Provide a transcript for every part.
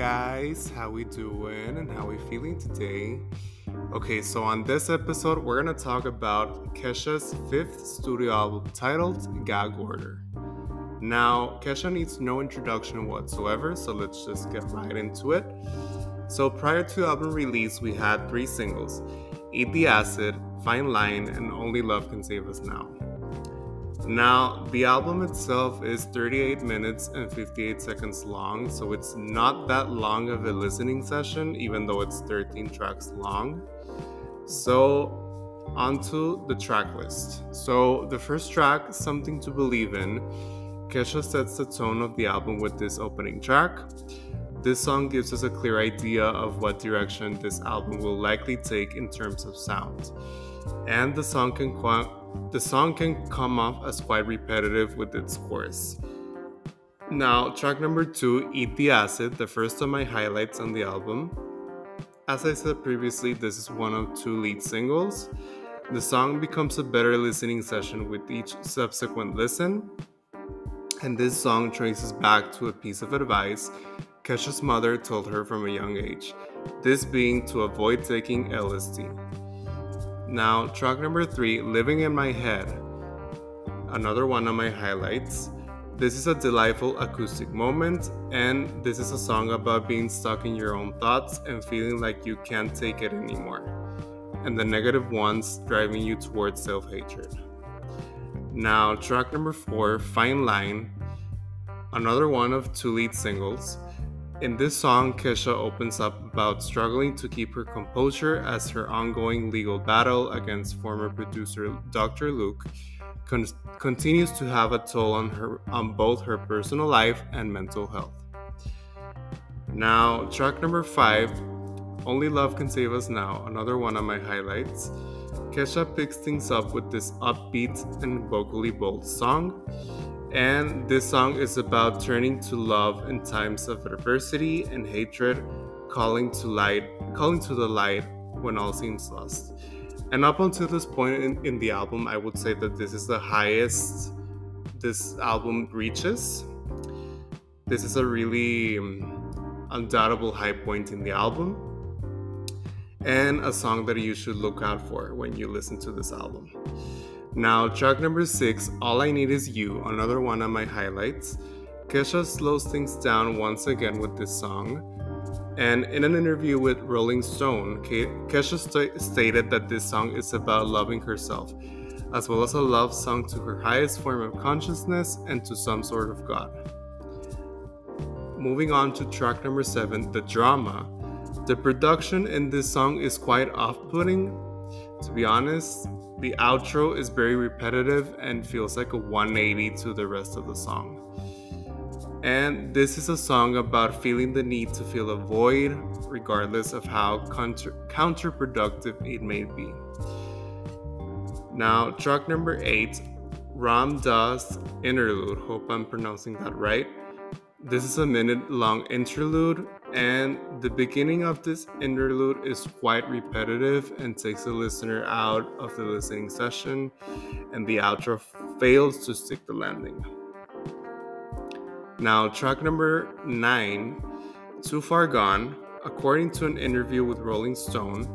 guys? How we doing and how we feeling today? Okay, so on this episode, we're gonna talk about Kesha's fifth studio album titled Gag Order. Now, Kesha needs no introduction whatsoever, so let's just get right into it. So, prior to album release, we had three singles Eat the Acid, Fine Line, and Only Love Can Save Us Now. Now, the album itself is 38 minutes and 58 seconds long, so it's not that long of a listening session, even though it's 13 tracks long. So, onto the track list. So, the first track, Something to Believe in, Kesha sets the tone of the album with this opening track. This song gives us a clear idea of what direction this album will likely take in terms of sound. And the song can the song can come off as quite repetitive with its chorus. Now, track number two, Eat the Acid, the first of my highlights on the album. As I said previously, this is one of two lead singles. The song becomes a better listening session with each subsequent listen. And this song traces back to a piece of advice Kesha's mother told her from a young age, this being to avoid taking LSD. Now, track number three, Living in My Head. Another one of my highlights. This is a delightful acoustic moment, and this is a song about being stuck in your own thoughts and feeling like you can't take it anymore, and the negative ones driving you towards self hatred. Now, track number four, Fine Line. Another one of two lead singles. In this song, Kesha opens up about struggling to keep her composure as her ongoing legal battle against former producer Dr. Luke con- continues to have a toll on her on both her personal life and mental health. Now, track number 5, Only Love Can Save Us Now, another one of my highlights. Kesha picks things up with this upbeat and vocally bold song. And this song is about turning to love in times of adversity and hatred, calling to light, calling to the light when all seems lost. And up until this point in, in the album, I would say that this is the highest this album reaches. This is a really um, undoubtable high point in the album and a song that you should look out for when you listen to this album. Now, track number six, All I Need Is You, another one of my highlights. Kesha slows things down once again with this song. And in an interview with Rolling Stone, Kesha st- stated that this song is about loving herself, as well as a love song to her highest form of consciousness and to some sort of God. Moving on to track number seven, The Drama. The production in this song is quite off putting. To be honest, the outro is very repetitive and feels like a 180 to the rest of the song. And this is a song about feeling the need to fill a void, regardless of how counter- counterproductive it may be. Now, track number eight, Ram Dass Interlude. Hope I'm pronouncing that right. This is a minute long interlude, and the beginning of this interlude is quite repetitive and takes the listener out of the listening session, and the outro fails to stick the landing. Now, track number nine, Too Far Gone, according to an interview with Rolling Stone,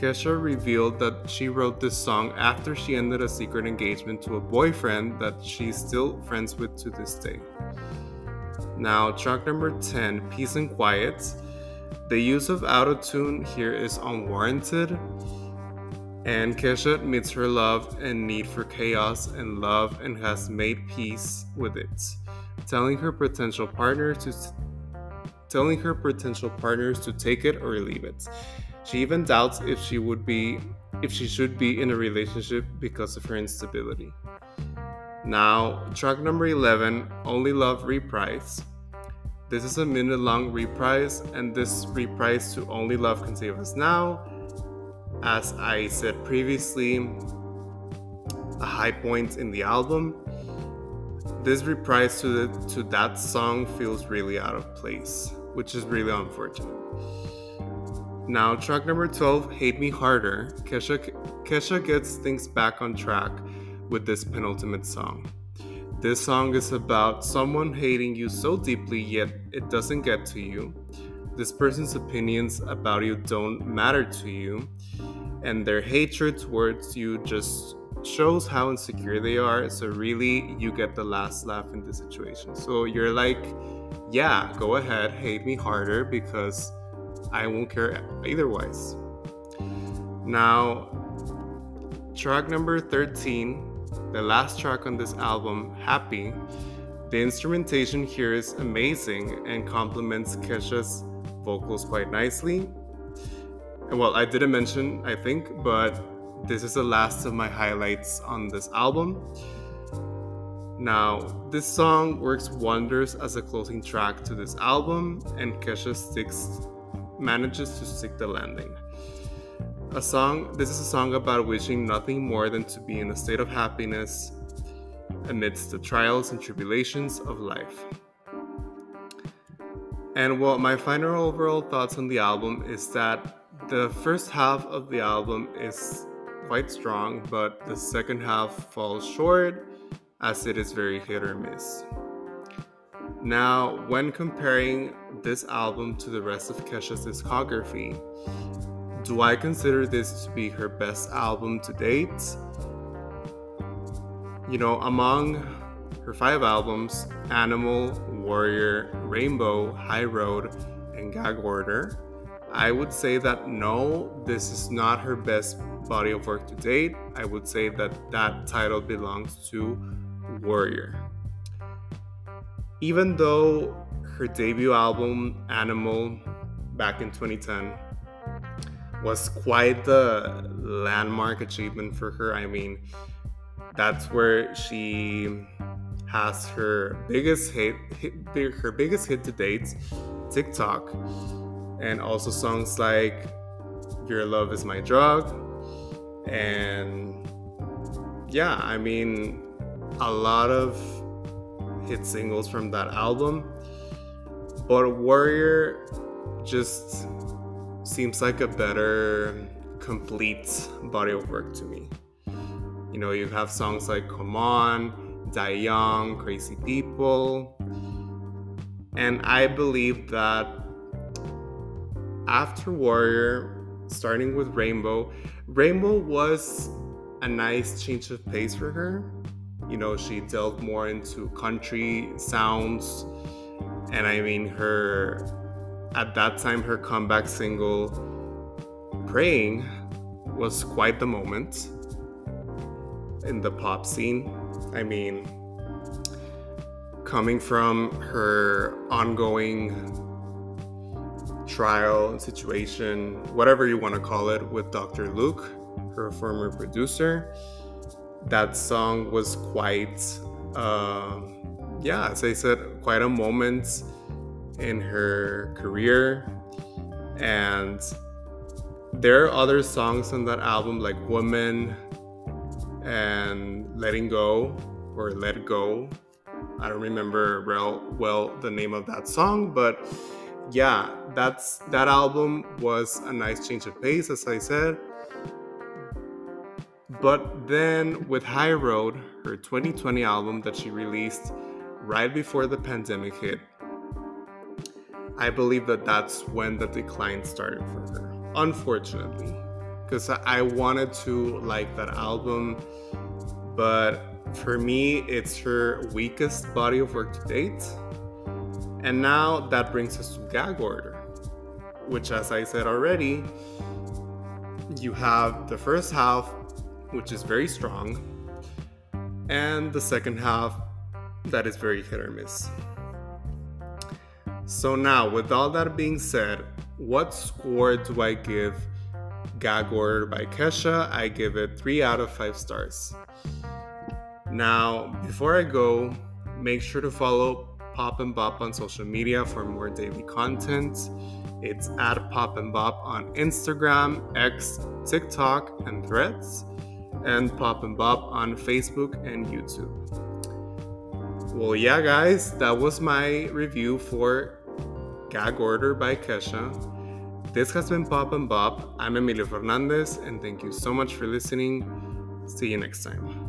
Kesha revealed that she wrote this song after she ended a secret engagement to a boyfriend that she's still friends with to this day. Now, track number 10, Peace and Quiet. The use of autotune here is unwarranted, and Kesha admits her love and need for chaos and love and has made peace with it, telling her potential partner to telling her potential partners to take it or leave it. She even doubts if she would be if she should be in a relationship because of her instability. Now, track number 11, Only Love Reprise. This is a minute long reprise, and this reprise to Only Love Can Save Us Now, as I said previously, a high point in the album. This reprise to, the, to that song feels really out of place, which is really unfortunate. Now, track number 12, Hate Me Harder. Kesha, Kesha gets things back on track with this penultimate song. This song is about someone hating you so deeply, yet it doesn't get to you. this person's opinions about you don't matter to you, and their hatred towards you just shows how insecure they are. So, really, you get the last laugh in this situation. So, you're like, yeah, go ahead, hate me harder because I won't care otherwise. Now, track number 13, the last track on this album, Happy. The instrumentation here is amazing and complements Kesha's vocals quite nicely. Well, I didn't mention, I think, but this is the last of my highlights on this album. Now, this song works wonders as a closing track to this album, and Kesha sticks manages to stick the landing. A song this is a song about wishing nothing more than to be in a state of happiness amidst the trials and tribulations of life. And well, my final overall thoughts on the album is that the first half of the album is quite strong, but the second half falls short as it is very hit or miss. Now, when comparing this album to the rest of Kesha's discography, do I consider this to be her best album to date? You know, among her five albums Animal, Warrior, Rainbow, High Road, and Gag Order I would say that no, this is not her best body of work to date. I would say that that title belongs to Warrior. Even though her debut album, Animal, back in 2010, was quite the landmark achievement for her. I mean, that's where she has her biggest hit, hit her biggest hit to date, TikTok, and also songs like "Your Love Is My Drug," and yeah, I mean, a lot of hit singles from that album. But Warrior just seems like a better complete body of work to me. You know, you have songs like Come On, Die Young, Crazy People. And I believe that after Warrior, starting with Rainbow, Rainbow was a nice change of pace for her. You know, she delved more into country sounds. And I mean, her, at that time, her comeback single, Praying, was quite the moment in the pop scene. I mean, coming from her ongoing trial situation, whatever you want to call it, with Dr. Luke, her former producer, that song was quite, uh, yeah, as I said, quite a moment in her career. And there are other songs on that album, like Woman and Letting Go or Let Go. I don't remember real well the name of that song, but yeah, that's that album was a nice change of pace, as I said. But then with High Road, her 2020 album that she released right before the pandemic hit, I believe that that's when the decline started for her. Unfortunately, because I wanted to like that album, but for me, it's her weakest body of work to date. And now that brings us to Gag Order, which, as I said already, you have the first half, which is very strong, and the second half that is very hit or miss. So, now with all that being said, what score do I give Gag Order by Kesha? I give it 3 out of 5 stars. Now, before I go, make sure to follow Pop and Bop on social media for more daily content. It's at Pop and Bop on Instagram, X, TikTok, and Threads, and Pop and Bop on Facebook and YouTube. Well, yeah, guys, that was my review for Gag Order by Kesha. This has been Pop and Bop. I'm Emilio Fernandez, and thank you so much for listening. See you next time.